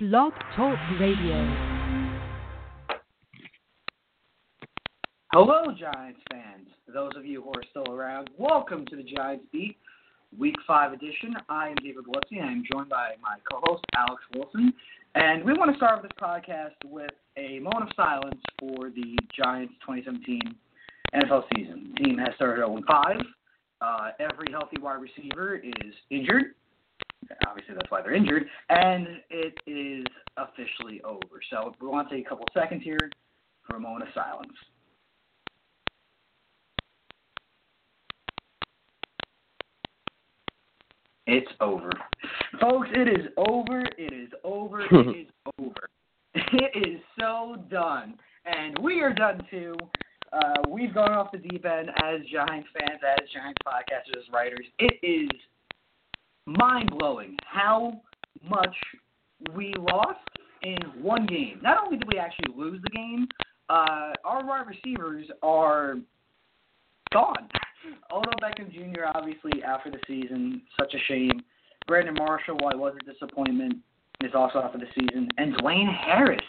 Blog Talk Radio. Hello, Giants fans. Those of you who are still around, welcome to the Giants Beat, Week 5 edition. I am David Gillespie, and I am joined by my co host, Alex Wilson. And we want to start this podcast with a moment of silence for the Giants 2017 NFL season. The team has started 0 5. Uh, every healthy wide receiver is injured. Obviously, that's why they're injured. And it is officially over. So we want to take a couple seconds here for a moment of silence. It's over. Folks, it is over. It is over. it is over. It is so done. And we are done too. Uh, we've gone off the deep end as Giants fans, as Giants podcasters, as writers. It is mind blowing how much we lost in one game. Not only did we actually lose the game, uh, our wide receivers are gone. Odell Beckham Jr. obviously after the season, such a shame. Brandon Marshall, while he was a disappointment, is also out for the season, and Dwayne Harris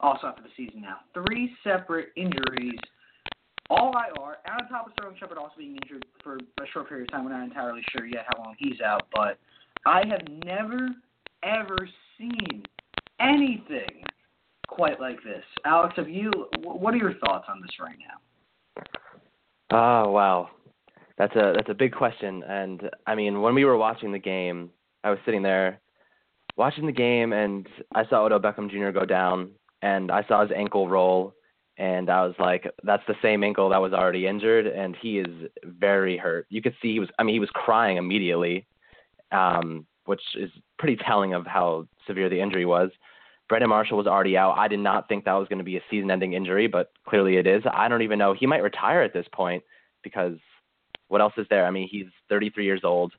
also out for the season now. Three separate injuries, all IR. And on top of Sterling Shepard also being injured for a short period of time. We're not entirely sure yet how long he's out, but I have never ever seen anything quite like this. Alex, have you? What are your thoughts on this right now? Oh wow, that's a that's a big question. And I mean, when we were watching the game, I was sitting there watching the game, and I saw Odell Beckham Jr. go down, and I saw his ankle roll, and I was like, that's the same ankle that was already injured, and he is very hurt. You could see he was. I mean, he was crying immediately, um, which is pretty telling of how severe the injury was. Brandon Marshall was already out. I did not think that was going to be a season-ending injury, but clearly it is. I don't even know. He might retire at this point because what else is there? I mean, he's 33 years old.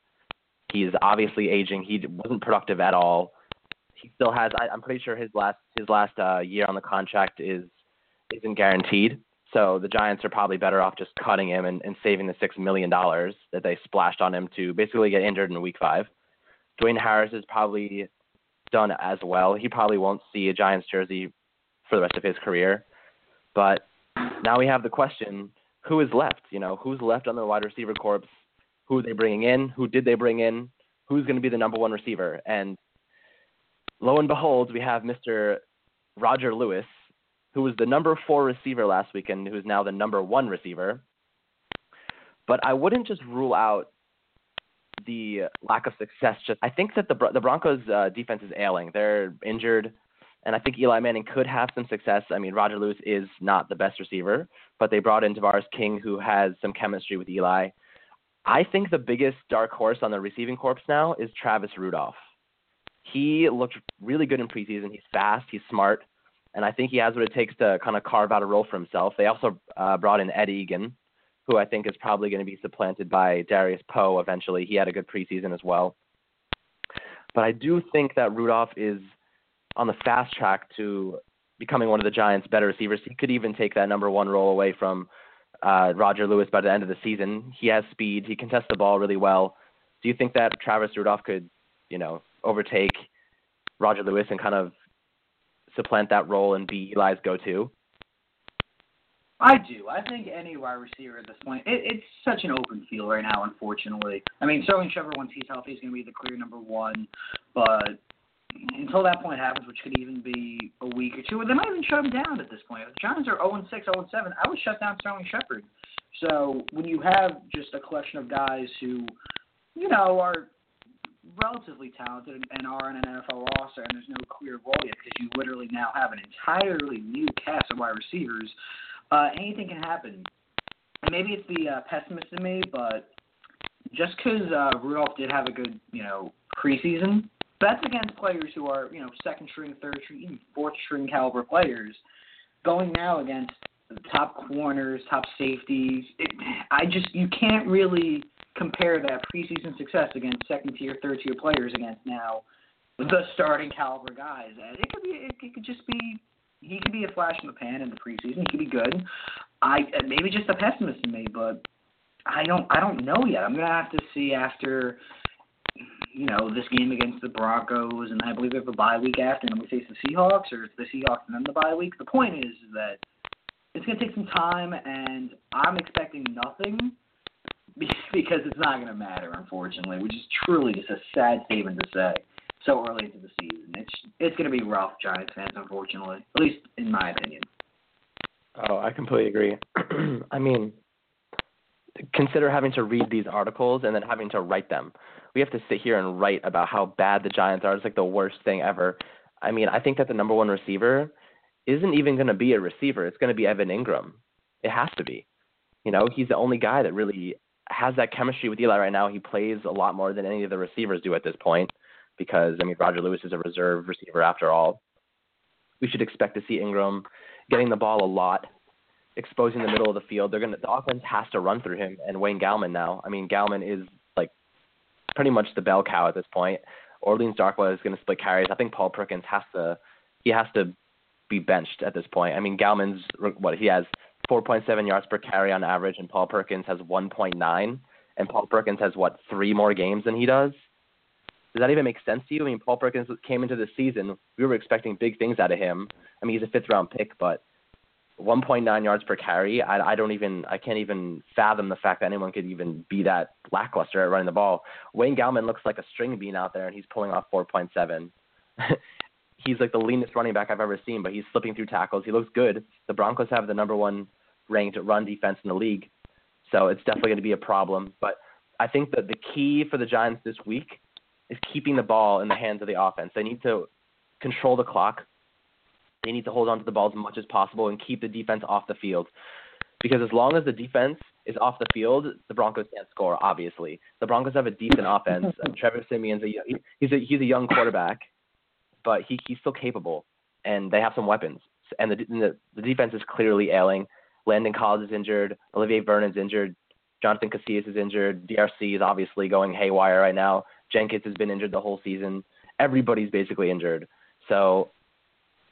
He's obviously aging. He wasn't productive at all. He still has. I, I'm pretty sure his last his last uh, year on the contract is isn't guaranteed. So the Giants are probably better off just cutting him and, and saving the six million dollars that they splashed on him to basically get injured in Week Five. Dwayne Harris is probably done as well. He probably won't see a Giants jersey for the rest of his career. But now we have the question: Who is left? You know, who's left on the wide receiver corps? Who are they bringing in? Who did they bring in? Who's going to be the number one receiver? And lo and behold, we have Mr. Roger Lewis, who was the number four receiver last weekend, who is now the number one receiver. But I wouldn't just rule out the lack of success. Just I think that the the Broncos uh, defense is ailing. They're injured, and I think Eli Manning could have some success. I mean, Roger Lewis is not the best receiver, but they brought in Tavarres King, who has some chemistry with Eli. I think the biggest dark horse on the receiving corps now is Travis Rudolph. He looked really good in preseason. He's fast. He's smart. And I think he has what it takes to kind of carve out a role for himself. They also uh, brought in Ed Eagan, who I think is probably going to be supplanted by Darius Powe eventually. He had a good preseason as well. But I do think that Rudolph is on the fast track to becoming one of the Giants' better receivers. He could even take that number one role away from uh, Roger Lewis by the end of the season. He has speed. He can test the ball really well. Do you think that Travis Rudolph could, you know, overtake Roger Lewis and kind of supplant that role and be Eli's go-to? I do. I think any wide receiver at this point, it, it's such an open field right now. Unfortunately, I mean, Sterling Shepard once he's healthy is going to be the clear number one, but until that point happens, which could even be a week or two, they might even shut him down at this point. If the Giants are 0 6, 0 7, I would shut down Sterling Shepard. So when you have just a collection of guys who, you know, are relatively talented and are on an NFL roster, and there's no clear role yet because you literally now have an entirely new cast of wide receivers uh, anything can happen. And maybe it's the uh, pessimist in me, but just because uh, Rudolph did have a good, you know, preseason, that's against players who are, you know, second string, third string, even fourth string caliber players. Going now against the top corners, top safeties, it, I just you can't really compare that preseason success against second tier, third tier players against now the starting caliber guys. It could be, it, could just be he could be a flash in the pan in the preseason. He could be good. I maybe just a pessimist in me, but I don't I don't know yet. I'm gonna have to see after you know, this game against the Broncos, and I believe we have a bye week after, and then we face the Seahawks, or it's the Seahawks and then the bye week. The point is that it's to take some time, and I'm expecting nothing because it's not going to matter, unfortunately, which is truly just a sad statement to say so early into the season. It's it's going to be rough, Giants fans, unfortunately, at least in my opinion. Oh, I completely agree. I mean, consider having to read these articles and then having to write them. We have to sit here and write about how bad the Giants are. It's like the worst thing ever. I mean, I think that the number one receiver isn't even going to be a receiver. It's going to be Evan Engram. It has to be. You know, he's the only guy that really has that chemistry with Eli right now. He plays a lot more than any of the receivers do at this point because, I mean, Roger Lewis is a reserve receiver after all. We should expect to see Engram getting the ball a lot exposing the middle of the field. They're gonna the offense has to run through him and Wayne Gallman now. I mean Gallman is like pretty much the bell cow at this point. Orleans Darkwa is gonna split carries. I think Paul Perkins has to he has to be benched at this point. I mean Gallman's what he has 4.7 yards per carry on average, and Paul Perkins has 1.9, and Paul Perkins has what three more games than he does. Does that even make sense to you? I mean, Paul Perkins came into the season. We were expecting big things out of him. I mean, he's a fifth round pick, but 1.9 yards per carry. I, I don't even I can't even fathom the fact that anyone could even be that lackluster at running the ball. Wayne Gallman looks like a string bean out there, and he's pulling off 4.7. he's like the leanest running back I've ever seen, but he's slipping through tackles. He looks good. The Broncos have the number one ranked run defense in the league, so it's definitely going to be a problem. But I think that the key for the Giants this week is keeping the ball in the hands of the offense. They need to control the clock, they need to hold on to the ball as much as possible and keep the defense off the field. Because as long as the defense is off the field, the Broncos can't score. Obviously, the Broncos have a decent offense. Trevor Siemian's a he's a he's a young quarterback, but he he's still capable, and they have some weapons. And the the, the defense is clearly ailing. Landon Collins is injured. Olivier Vernon's injured. Jonathan Casillas is injured. DRC is obviously going haywire right now. Jenkins has been injured the whole season. Everybody's basically injured. So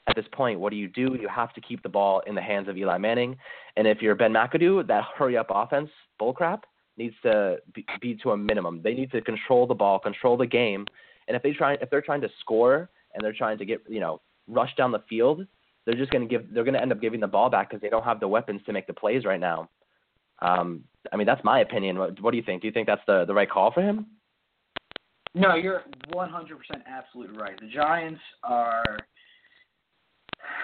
at this point, what do you do? You have to keep the ball in the hands of Eli Manning. And if you're Ben McAdoo, that hurry up offense bullcrap needs to be, be to a minimum. They need to control the ball, control the game. And if they try, if they're trying to score and they're trying to get, you know, rush down the field, they're just going to give, they're going to end up giving the ball back because they don't have the weapons to make the plays right now. Um, I mean, that's my opinion. What, what do you think? Do you think that's the the right call for him? No, you're 100% absolutely right. The Giants are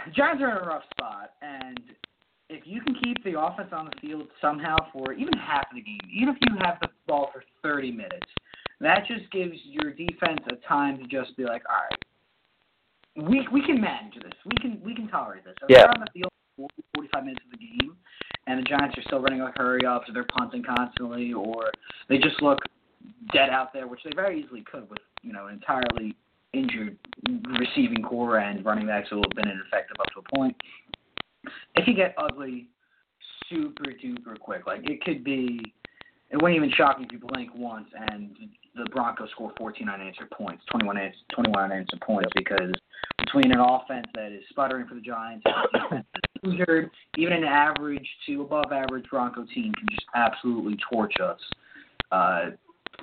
the Giants are in a rough spot, and if you can keep the offense on the field somehow for even half of the game, even if you have the ball for 30 minutes, that just gives your defense a time to just be like, all right, we we can manage this. We can we can tolerate this. If yeah. they're on the field for 45 minutes of the game, and the Giants are still running like hurry ups, or they're punting constantly, or they just look dead out there, which they very easily could with you know an entirely injured receiving core and running backs who have been ineffective up to a point. It could get ugly super duper quick. Like it could be it wouldn't even shock you if you blink once and the Broncos score 14 unanswered points, 21 unanswered, 21 unanswered points because between an offense that is sputtering for the Giants injured, even an average to above average Bronco team can just absolutely torch us. Uh,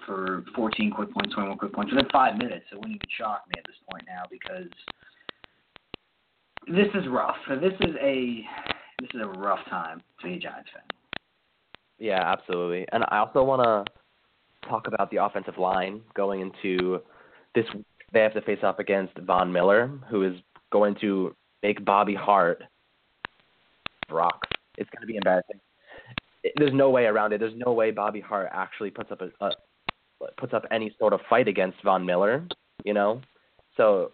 for 14 quick points, 21 quick points within five minutes. It wouldn't even shock me at this point now because this is rough. This is a this is a rough time to be a Giants fan. Yeah, absolutely. And I also want to talk about the offensive line going into this. They have to face off against Von Miller, who is going to make Bobby Hart rock. It's going to be embarrassing. There's no way around it. There's no way Bobby Hart actually puts up a, a puts up any sort of fight against Von Miller, you know. So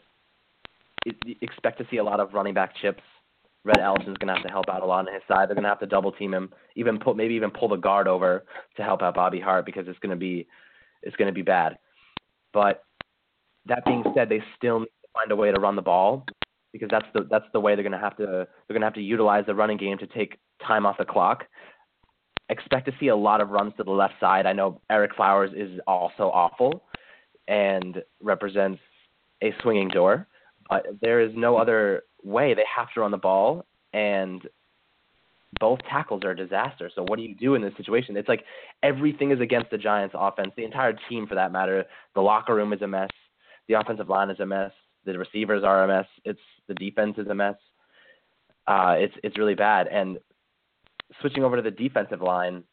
expect to see a lot of running back chips. Rhett Ellison's going to have to help out a lot on his side. They're going to have to double team him, even put maybe even pull the guard over to help out Bobby Hart because it's going to be it's going to be bad. But that being said, they still need to find a way to run the ball because that's the that's the way they're going to have to they're going to have to utilize the running game to take time off the clock expect to see a lot of runs to the left side. I know Ereck Flowers is also awful and represents a swinging door, but there is no other way. They have to run the ball, and both tackles are a disaster. So what do you do in this situation? It's like everything is against the Giants offense, the entire team for that matter. The locker room is a mess. The offensive line is a mess. The receivers are a mess. It's the defense is a mess. Uh, it's it's really bad. And switching over to the defensive line,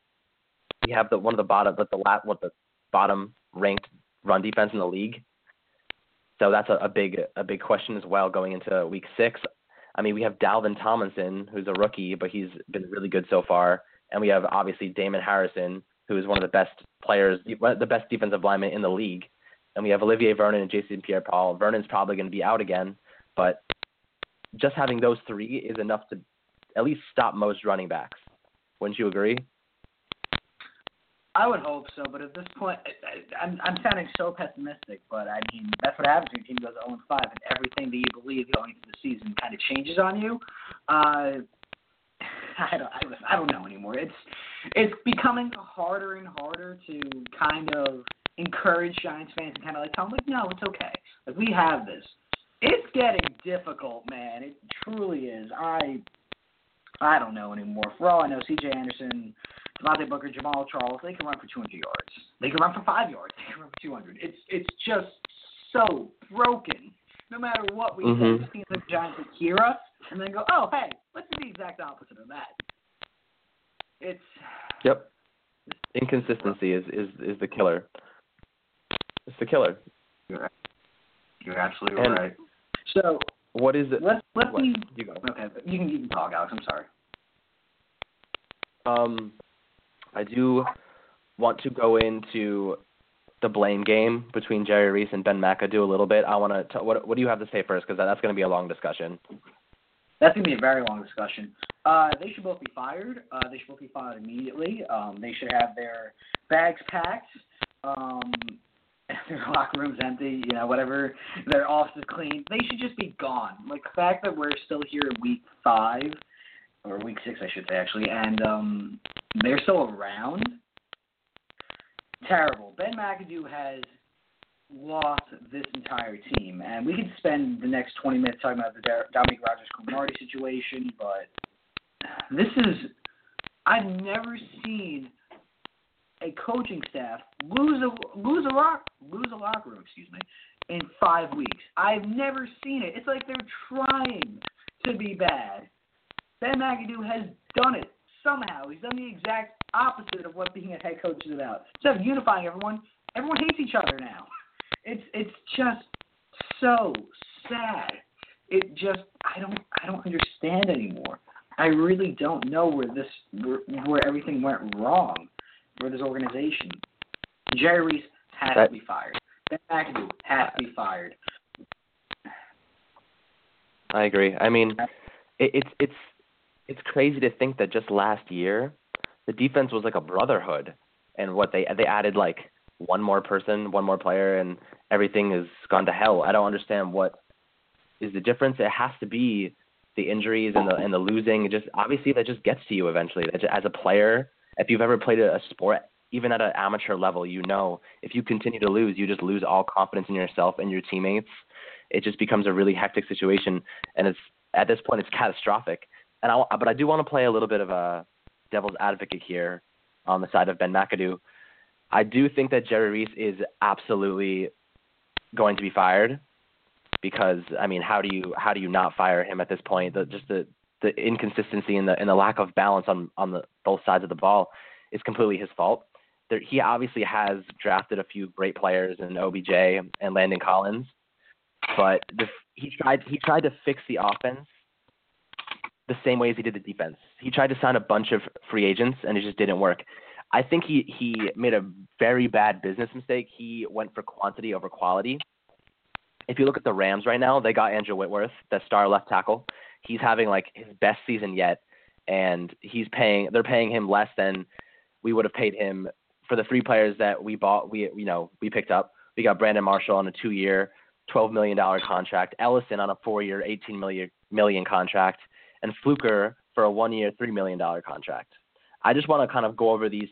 we have the one of the bottom, but the lat, what the bottom ranked run defense in the league. So that's a, a big a big question as well going into week six. I mean, we have Dalvin Tomlinson, who's a rookie, but he's been really good so far, and we have obviously Damon Harrison, who is one of the best players, the best defensive lineman in the league, and we have Olivier Vernon and Jason Pierre-Paul. Vernon's probably going to be out again, but just having those three is enough to at least stop most running backs. Wouldn't you agree? I would hope so, but at this point, I'm I'm sounding so pessimistic. But I mean, that's what happens when your team goes 0 5, and everything that you believe going into the season kind of changes on you. Uh, I don't I, I don't know anymore. It's it's becoming harder and harder to kind of encourage Giants fans and kind of like tell them like, no, it's okay. Like we have this. It's getting difficult, man. It truly is. I I don't know anymore. For all I know, C.J. Anderson Devontae Booker, Jamaal Charles, they can run for 200 yards. They can run for five yards. They can run for 200. It's it's just so broken. No matter what we mm-hmm. say, it seems like the Giants would hear us and then go, "Oh, hey, let's do the exact opposite of that." It's yep. Inconsistency is is is the killer. It's the killer. You're, you're absolutely and right. So what is it? Let's let me. You go. Okay, you can you can talk, Alex. I'm sorry. Um, I do want to go into the blame game between Jerry Reese and Ben McAdoo a little bit. I want to. What What do you have to say first? Because that's going to be a long discussion. That's going to be a very long discussion. Uh, they should both be fired. Uh, they should both be fired immediately. Um, they should have their bags packed, um, their locker rooms empty, you know, whatever, their offices clean. They should just be gone. Like the fact that we're still here in week five, or week six, I should say, actually, and um, they're still around. Terrible. Ben McAdoo has lost this entire team, and we could spend the next 20 minutes talking about the Dominique Rodgers-Cromartie situation, but this is I've never seen a coaching staff lose a lose a lock lose a locker room, excuse me, in five weeks. I've never seen it. It's like they're trying to be bad. Ben McAdoo has done it somehow. He's done the exact opposite of what being a head coach is about. Instead of unifying everyone, everyone hates each other now. It's it's just so sad. It just I don't I don't understand anymore. I really don't know where this where, where everything went wrong for this organization. Jerry Reese has that, to be fired. Ben McAdoo has to be fired. I agree. I mean, it, it's it's it's crazy to think that just last year the defense was like a brotherhood, and what they they added like one more person, one more player, and everything has gone to hell. I don't understand what is the difference. It has to be the injuries and the and the losing. It just obviously that just gets to you eventually. As a player, if you've ever played a sport, even at an amateur level, you know if you continue to lose, you just lose all confidence in yourself and your teammates. It just becomes a really hectic situation, and it's at this point it's catastrophic and I, but I do want to play a little bit of a devil's advocate here on the side of Ben McAdoo. I do think that Jerry Reese is absolutely going to be fired because I mean, how do you how do you not fire him at this point? The, just the the inconsistency and the and the lack of balance on on the both sides of the ball is completely his fault. There, he obviously has drafted a few great players in OBJ and Landon Collins, but the, he tried he tried to fix the offense the same way as he did the defense. He tried to sign a bunch of free agents and it just didn't work. I think he he made a very bad business mistake. He went for quantity over quality. If you look at the Rams right now, they got Andrew Whitworth, the star left tackle. He's having like his best season yet, and he's paying. They're paying him less than we would have paid him for the three players that we bought. We you know we picked up. We got Brandon Marshall on a two-year, twelve million dollar contract. Ellison on a four-year, eighteen million million contract and Fluker for a one-year, three million dollar contract. I just want to kind of go over these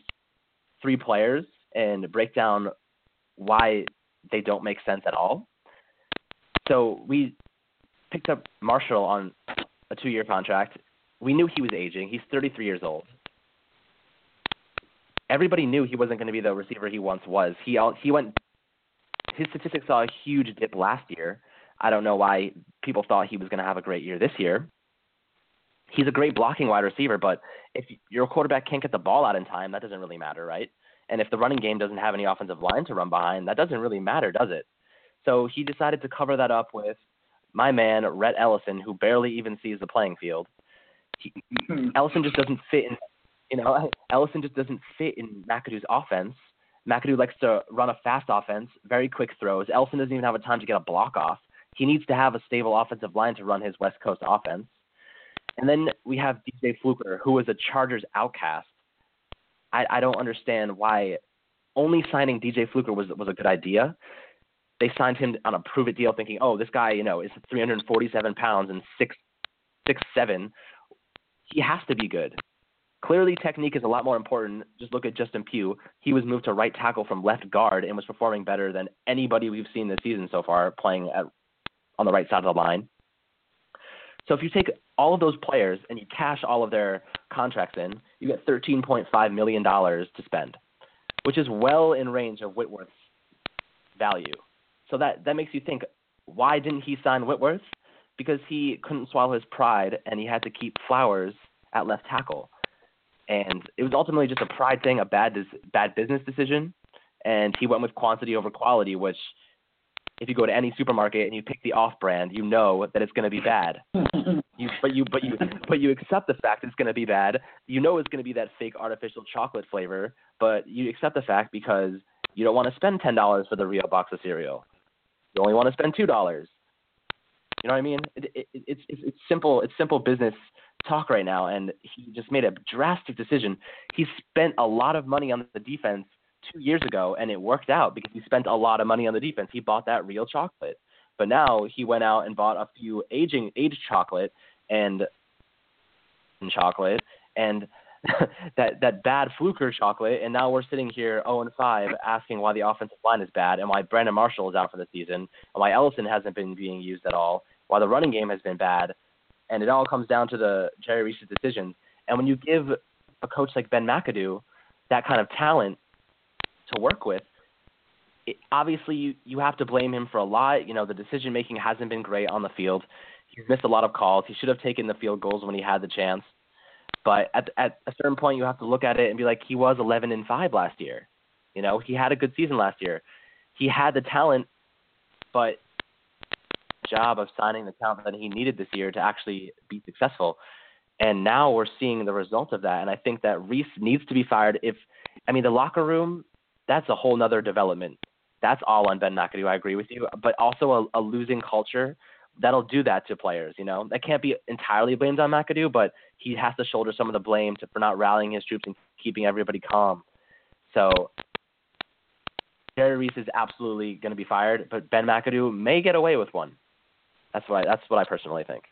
three players and break down why they don't make sense at all. So we picked up Marshall on a two-year contract. we knew he was aging. He's 33 years old. Everybody knew he wasn't going to be the receiver he once was. He he went. His statistics saw a huge dip last year. I don't know why people thought he was going to have a great year this year. He's a great blocking wide receiver, but if your quarterback can't get the ball out in time, that doesn't really matter, right? And if the running game doesn't have any offensive line to run behind, that doesn't really matter, does it? So he decided to cover that up with my man Rhett Ellison, who barely even sees the playing field. He, hmm. Ellison just doesn't fit in. You know, Ellison just doesn't fit in McAdoo's offense. McAdoo likes to run a fast offense, very quick throws. Ellison doesn't even have a time to get a block off. He needs to have a stable offensive line to run his West Coast offense. And then we have DJ Fluker, who was a Chargers outcast. I, I don't understand why only signing DJ Fluker was was a good idea they signed him on a prove it deal, thinking, oh, this guy, you know, is 347 pounds and six six seven. He has to be good. Clearly, technique is a lot more important. Just look at Justin Pugh. He was moved to right tackle from left guard and was performing better than anybody we've seen this season so far playing at, on the right side of the line. So if you take all of those players and you cash all of their contracts in, you get $13.5 million to spend, which is well in range of Whitworth's value. So that that makes you think, why didn't he sign Whitworth? Because he couldn't swallow his pride and he had to keep Flowers at left tackle. And it was ultimately just a pride thing, a bad bad business decision. And he went with quantity over quality, which if you go to any supermarket and you pick the off brand, you know that it's going to be bad. you, but you but you but you accept the fact it's going to be bad. You know it's going to be that fake artificial chocolate flavor, but you accept the fact because you don't want to spend ten dollars for the real box of cereal. You only want to spend two dollars. You know what I mean? It, it, it's, it's it's simple. It's simple business talk right now, and he just made a drastic decision. He spent a lot of money on the defense two years ago, and it worked out because he spent a lot of money on the defense. He bought that real chocolate, but now he went out and bought a few aging aged chocolate and and chocolate and that that bad fluker chocolate, and now we're sitting here 0 and 5, asking why the offensive line is bad, and why Brandon Marshall is out for the season, and why Ellison hasn't been being used at all, why the running game has been bad, and it all comes down to the Jerry Reese's decisions. And when you give a coach like Ben McAdoo that kind of talent to work with, it, obviously you you have to blame him for a lot. You know the decision making hasn't been great on the field. He's missed a lot of calls. He should have taken the field goals when he had the chance. But at at a certain point, you have to look at it and be like, he was 11 and five last year. You know, he had a good season last year. He had the talent, but job of signing the talent that he needed this year to actually be successful. And now we're seeing the result of that. And I think that Reese needs to be fired. If I mean the locker room, that's a whole nother development. That's all on Ben McAdoo. I agree with you. But also a, a losing culture that'll do that to players. You know, that can't be entirely blamed on McAdoo, but he has to shoulder some of the blame to, for not rallying his troops and keeping everybody calm. So Jerry Reese is absolutely going to be fired, but Ben McAdoo may get away with one. That's what I, that's what I personally think.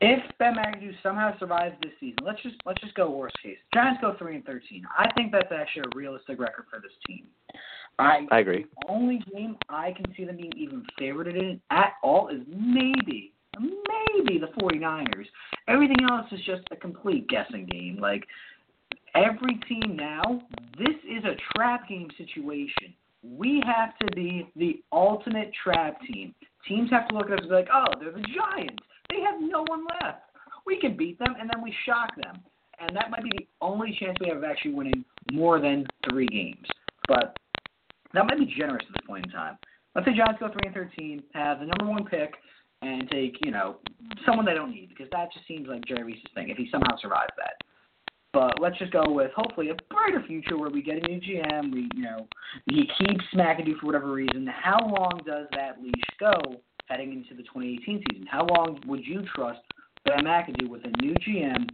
If Ben McAdoo somehow survives this season, let's just let's just go worst case. Giants go three and thirteen. I think that's actually a realistic record for this team. I, I agree. The only game I can see them being even favored in at all is maybe, maybe the 49ers. Everything else is just a complete guessing game. Like, every team now, this is a trap game situation. We have to be the ultimate trap team. Teams have to look at us and be like, oh, they're the Giants. They have no one left. We can beat them, and then we shock them. And that might be the only chance we have of actually winning more than three games. But that might be generous at this point in time. Let's say Giants go three and thirteen, have the number one pick, and take you know someone they don't need because that just seems like Jerry Reese's thing if he somehow survives that. But let's just go with hopefully a brighter future where we get a new GM. We you know he keeps McAdoo for whatever reason. How long does that leash go heading into the 2018 season? How long would you trust Ben McAdoo with a new GM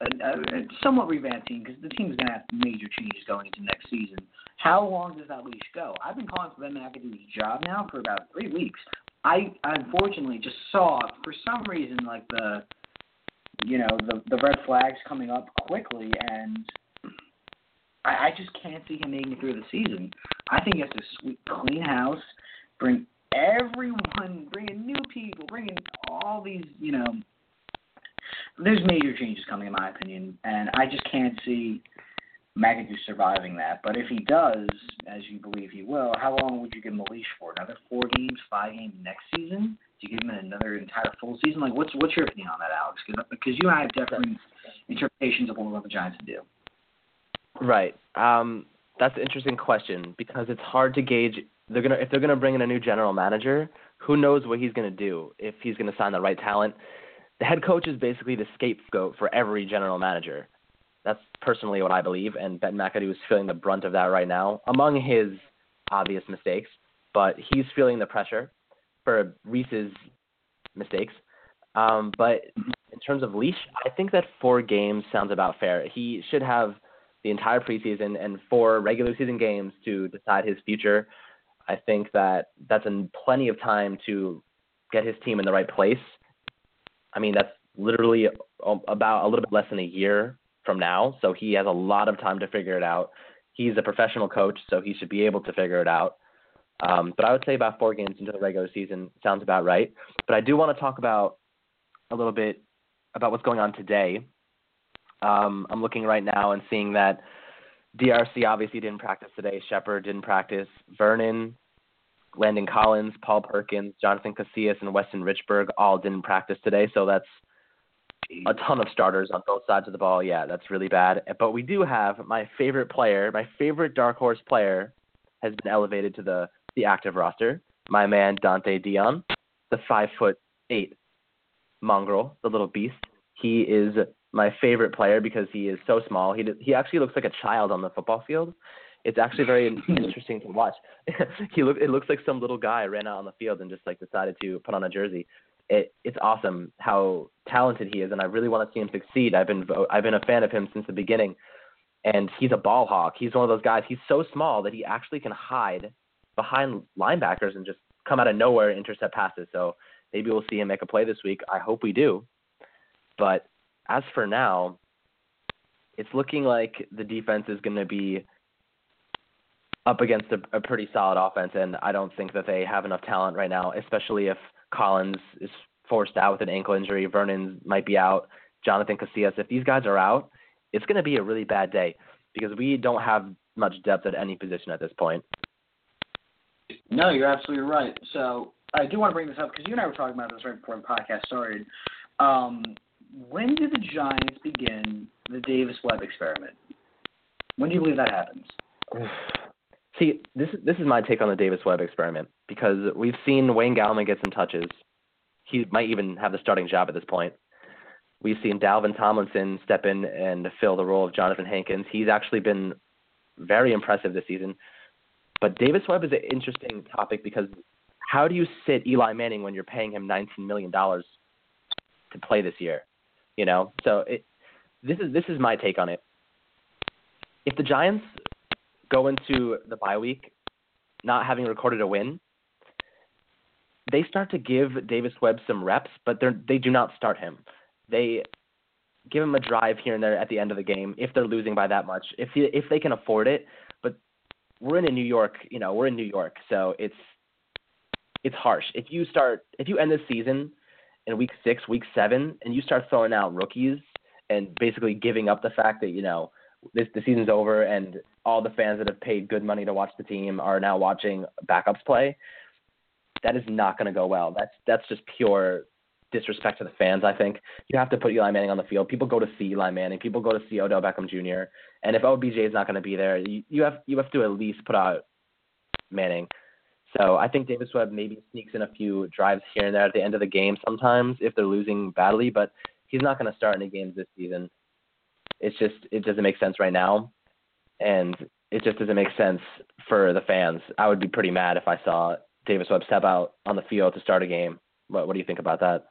a, a somewhat revamped team because the team's going to have major changes going into next season. How long does that leash go? I've been calling for Ben McAdoo's job now for about three weeks. I unfortunately just saw for some reason like the you know the the red flags coming up quickly, and I, I just can't see him making it through the season. I think he has to sweep clean house, bring everyone, bringing new people, bringing all these you know there's major changes coming, in my opinion, and I just can't see McAdoo surviving that. But if he does, as you believe he will, how long would you give him a leash for? Another four games, five games next season? Do you give him another entire full season? Like, what's what's your opinion on that, Alex? Because you and I have different interpretations of what we want the Giants to do. Right. Um, that's an interesting question because it's hard to gauge. They're gonna if they're gonna bring in a new general manager, who knows what he's gonna do? If he's gonna sign the right talent, the head coach is basically the scapegoat for every general manager. That's personally what I believe, and Ben McAdoo is feeling the brunt of that right now, among his obvious mistakes. But he's feeling the pressure for Reese's mistakes. Um, but in terms of leash, I think that four games sounds about fair. He should have the entire preseason and four regular season games to decide his future. I think that that's in plenty of time to get his team in the right place. I mean, that's literally about a little bit less than a year from now, so he has a lot of time to figure it out. He's a professional coach, so he should be able to figure it out. Um, but I would say about four games into the regular season sounds about right. But I do want to talk about a little bit about what's going on today. Um, I'm looking right now and seeing that DRC obviously didn't practice today. Shepard didn't practice. Vernon, Landon Collins, Paul Perkins, Jonathan Casillas, and Weston Richburg all didn't practice today. So that's a ton of starters on both sides of the ball. Yeah, that's really bad. But we do have my favorite player, my favorite dark horse player, has been elevated to the the active roster. My man Donte Deayon, the five foot eight mongrel, the little beast. He is my favorite player because he is so small. He he actually looks like a child on the football field. It's actually very interesting to watch. he look it looks like some little guy ran out on the field and just like decided to put on a jersey. It it's awesome how talented he is, and I really want to see him succeed. I've been I've been a fan of him since the beginning, and he's a ball hawk. He's one of those guys. He's so small that he actually can hide behind linebackers and just come out of nowhere and intercept passes. So maybe we'll see him make a play this week. I hope we do. But as for now, it's looking like the defense is going to be up against a, a pretty solid offense, and I don't think that they have enough talent right now, especially if Collins is forced out with an ankle injury. Vernon might be out. Jonathan Casillas. If these guys are out, it's going to be a really bad day because we don't have much depth at any position at this point. No, you're absolutely right. So I do want to bring this up because you and I were talking about this right before the podcast started. Um, when do the Giants begin the Davis Webb experiment? When do you believe that happens? See, this this is my take on the Davis Webb experiment because we've seen Wayne Gallman get some touches. He might even have the starting job at this point. We've seen Dalvin Tomlinson step in and fill the role of Johnathan Hankins. He's actually been very impressive this season. But Davis Webb is an interesting topic because how do you sit Eli Manning when you're paying him $19 million to play this year? You know, so it, this is this is my take on it. If the Giants go into the bye week not having recorded a win, they start to give Davis Webb some reps, but they they do not start him. They give him a drive here and there at the end of the game if they're losing by that much, if he, if they can afford it. But we're in a New York, you know, we're in New York, so it's it's harsh. If you start if you end the season in week six, week seven, and you start throwing out rookies and basically giving up the fact that you know this the season's over and all the fans that have paid good money to watch the team are now watching backups play. That is not going to go well. That's that's just pure disrespect to the fans. I think you have to put Eli Manning on the field. People go to see Eli Manning. People go to see Odell Beckham Jr. And if OBJ is not going to be there, you, you have you have to at least put out Manning. So I think Davis Webb maybe sneaks in a few drives here and there at the end of the game sometimes if they're losing badly, but he's not going to start any games this season. It's just it doesn't make sense right now, and it just doesn't make sense for the fans. I would be pretty mad if I saw Davis Webb step out on the field to start a game. What What do you think about that?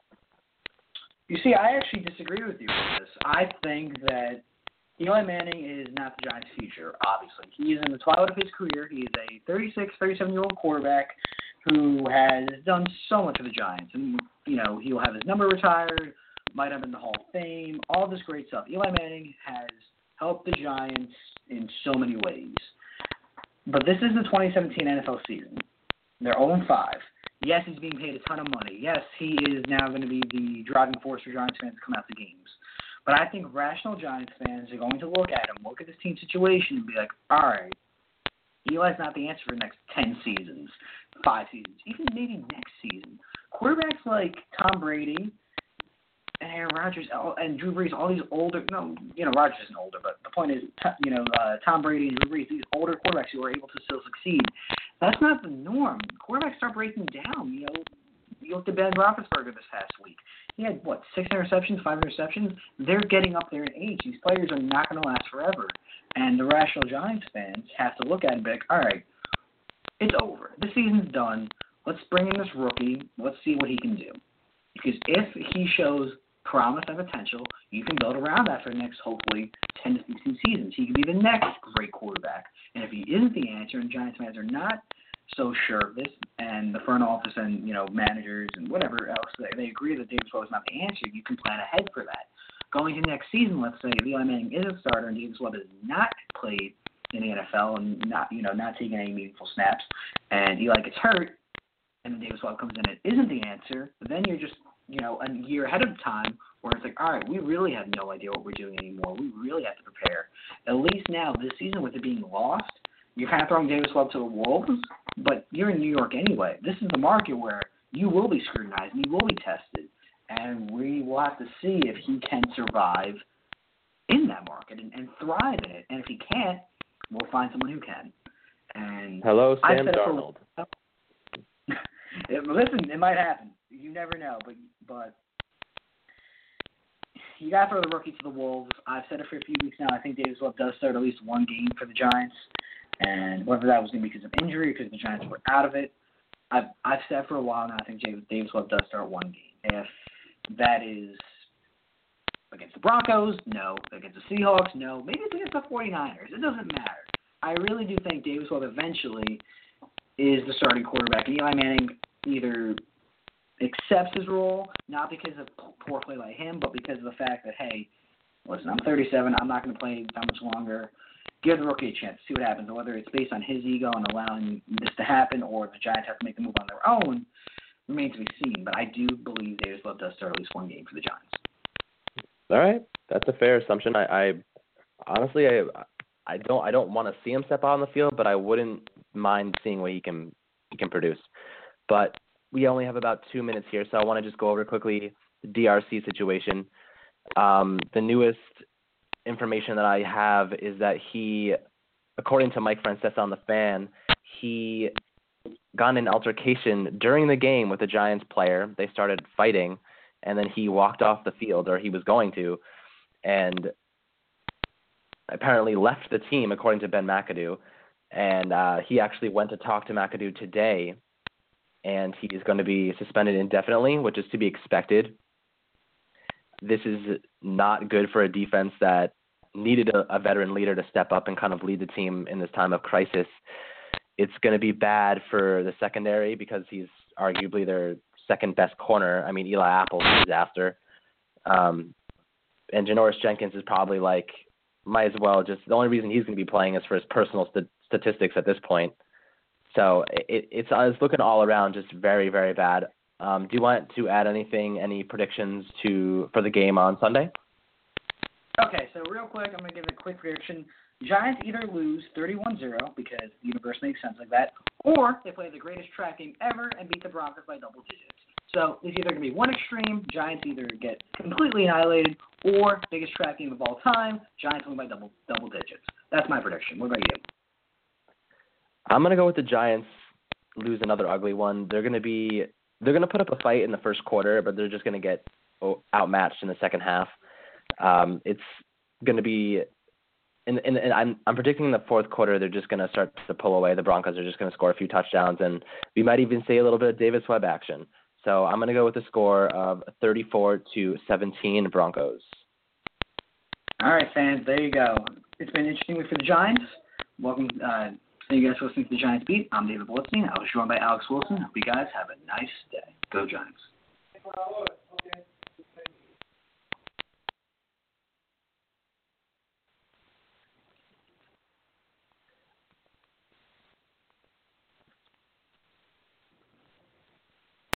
You see, I actually disagree with you on this. I think that Eli Manning is not the Giants' future, obviously. He is in the twilight of his career. He is a 36, 37 year old quarterback who has done so much for the Giants. And, you know, he'll have his number retired, might have in the Hall of Fame, all this great stuff. Eli Manning has helped the Giants in so many ways. But this is the 2017 NFL season. They're 0 5. Yes, he's being paid a ton of money. Yes, he is now going to be the driving force for Giants fans to come out to games. But I think rational Giants fans are going to look at him, look at this team situation, and be like, all right, Eli's not the answer for the next 10 seasons, five seasons, even maybe next season. Quarterbacks like Tom Brady and Aaron Rodgers and Drew Brees, all these older, no, you know, Rodgers isn't older, but the point is, you know, uh, Tom Brady and Drew Brees, these older quarterbacks who are able to still succeed. That's not the norm. Quarterbacks start breaking down. You know, you looked at Ben Roethlisberger this past week. He had what six interceptions, five interceptions. They're getting up there in age. These players are not going to last forever. And the rational Giants fans have to look at it and be like, all right, it's over. The season's done. Let's bring in this rookie. Let's see what he can do. Because if he shows promise and potential, you can build around that for the next, hopefully, 10 to 16 seasons. He can be the next great quarterback. And if he isn't the answer and Giants fans are not so sure this, and the front office and, you know, managers and whatever else, they, they agree that Davis Webb is not the answer, you can plan ahead for that. Going to next season, let's say Eli Manning is a starter and Davis Webb has not played in the NFL and not, you know, not taking any meaningful snaps, and Eli gets hurt, and then Davis Webb comes in and isn't the answer, then you're just you know, a year ahead of time where it's like, all right, we really have no idea what we're doing anymore. We really have to prepare. At least now, this season, with it being lost, you're kind of throwing Davis Webb to the wolves, but you're in New York anyway. This is the market where you will be scrutinized and you will be tested, and we will have to see if he can survive in that market and, and thrive in it. And if he can't, we'll find someone who can. And hello, Sam Darnold. For, listen, it might happen. You never know, but but you got to throw the rookie to the wolves. I've said it for a few weeks now. I think Davis Webb does start at least one game for the Giants, and whether that was going to be because of injury, because the Giants were out of it, I've I've said for a while now. I think Davis Webb does start one game. If that is against the Broncos, no. Against the Seahawks, no. Maybe it's against the 49ers. It doesn't matter. I really do think Davis Webb eventually is the starting quarterback, and Eli Manning either accepts his role, not because of poor play by him, but because of the fact that, hey, listen, I'm 37, I'm not going to play that much longer. Give the rookie a chance, to see what happens. Whether it's based on his ego and allowing this to happen, or the Giants have to make the move on their own, remains to be seen. But I do believe Davis love does start at least one game for the Giants. All right, that's a fair assumption. I, I honestly, I, I don't, I don't want to see him step out on the field, but I wouldn't mind seeing what he can, he can produce. But we only have about two minutes here, so I want to just go over quickly the DRC situation. Um, the newest information that I have is that he, according to Mike Francesa on the fan, he got in an altercation during the game with a Giants player. They started fighting, and then he walked off the field, or he was going to, and apparently left the team, according to Ben McAdoo. And uh, he actually went to talk to McAdoo today and he is going to be suspended indefinitely, which is to be expected. This is not good for a defense that needed a, a veteran leader to step up and kind of lead the team in this time of crisis. It's going to be bad for the secondary because he's arguably their second best corner. I mean, Eli Apple's a disaster. Um, and Janoris Jenkins is probably like, might as well just, the only reason he's going to be playing is for his personal st- statistics at this point. So it, it's it's looking all around just very very bad. Um, do you want to add anything, any predictions to for the game on Sunday? Okay, so real quick, I'm gonna give a quick prediction. Giants either lose 31-0 because the universe makes sense like that, or they play the greatest track game ever and beat the Broncos by double digits. So it's either going to be one extreme, Giants either get completely annihilated, or biggest track game of all time, Giants win by double double digits. That's my prediction. What about you? I'm gonna go with the Giants. Lose another ugly one. They're gonna be they're gonna put up a fight in the first quarter, but they're just gonna get outmatched in the second half. Um, it's gonna be. And, and, I'm I'm predicting in the fourth quarter they're just gonna start to pull away. The Broncos are just gonna score a few touchdowns, and we might even see a little bit of Davis Webb action. So I'm gonna go with a score of 34 to 17 Broncos. All right, fans, there you go. It's been interesting week for the Giants. Welcome, uh, Thank you guys for listening to the Giants Beat. I'm David Blitzstein. I was joined by Alex Wilson. Hope you guys have a nice day. Go Giants.